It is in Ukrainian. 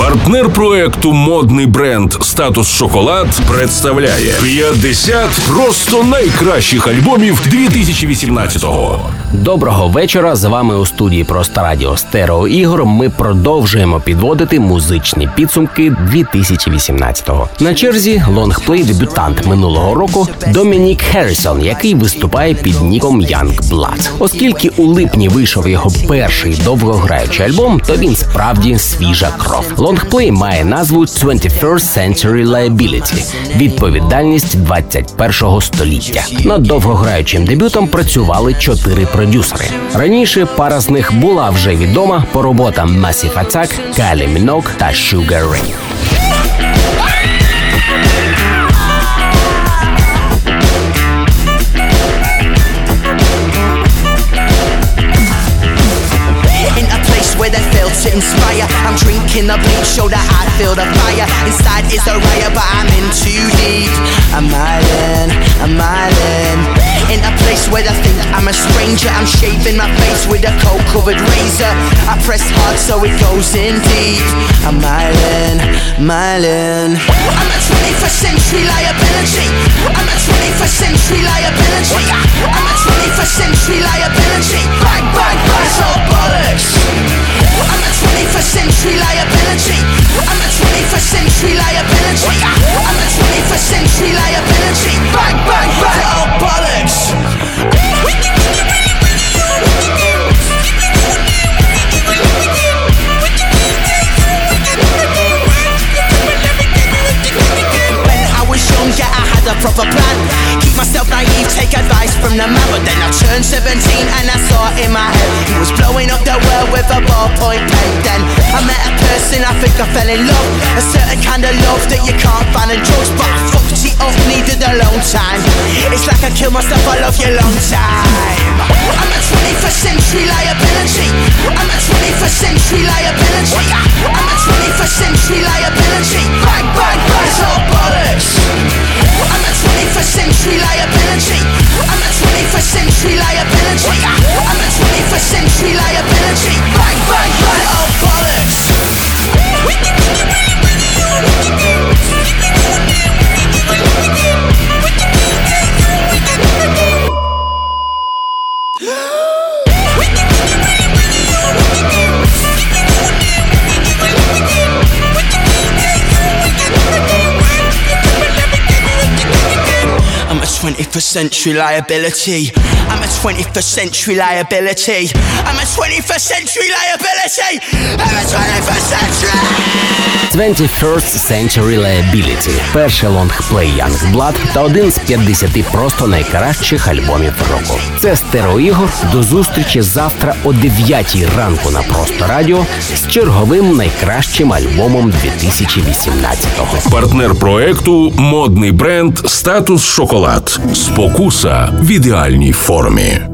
Партнер проекту модний бренд Статус Шоколад представляє 50 просто найкращих альбомів 2018-го. Доброго вечора. З вами у студії Просто Радіо Стерео Ігор. Ми продовжуємо підводити музичні підсумки 2018-го. На черзі лонгплей дебютант минулого року Домінік Херрісон, який виступає під ніком Yungblud. Оскільки у липні вийшов його перший довгограючий альбом, то він справді свіжа кров. Лонгплей має назву 21st Century Liability – відповідальність 21-го століття. Над довгограючим дебютом працювали чотири продюсери. Раніше пара з них була вже відома по роботам Massive Attack, Kylie Minogue та Sugar Ray. To inspire I'm drinking the bleach, show that I feel the fire Inside is a riot, but I'm in too deep I'm island, I'm island In a place where they think I'm shaving my face with a cold covered razor. I press hard so it goes in deep. I'm island, island I'm a 21st century liability. I'm a 21st century liability proper plan. Keep myself naive, take advice from the man. But then I turned 17 and I saw it in my head he was blowing up the world with a ballpoint pen. Then I met a person, I think I fell in love. A certain kind of love that you can't find in drugs. But I fucked it up, needed a long time. It's like I killed myself, I love you long time. I'm a 21st century liability. I'm a 21st century liability. 21st century liability. I'm a 21st century liability. I'm a 21st century liability. I'm a 21st century. 21st Century Liability – перший лонгплей Young Blood та один з 50 просто найкращих альбомів року. Це стереоігор. До зустрічі завтра о 9 ранку на просто радіо з черговим найкращим альбомом 2018-го. Партнер проекту модний бренд Статус Шоколад. Спокуса в ідеальній формі.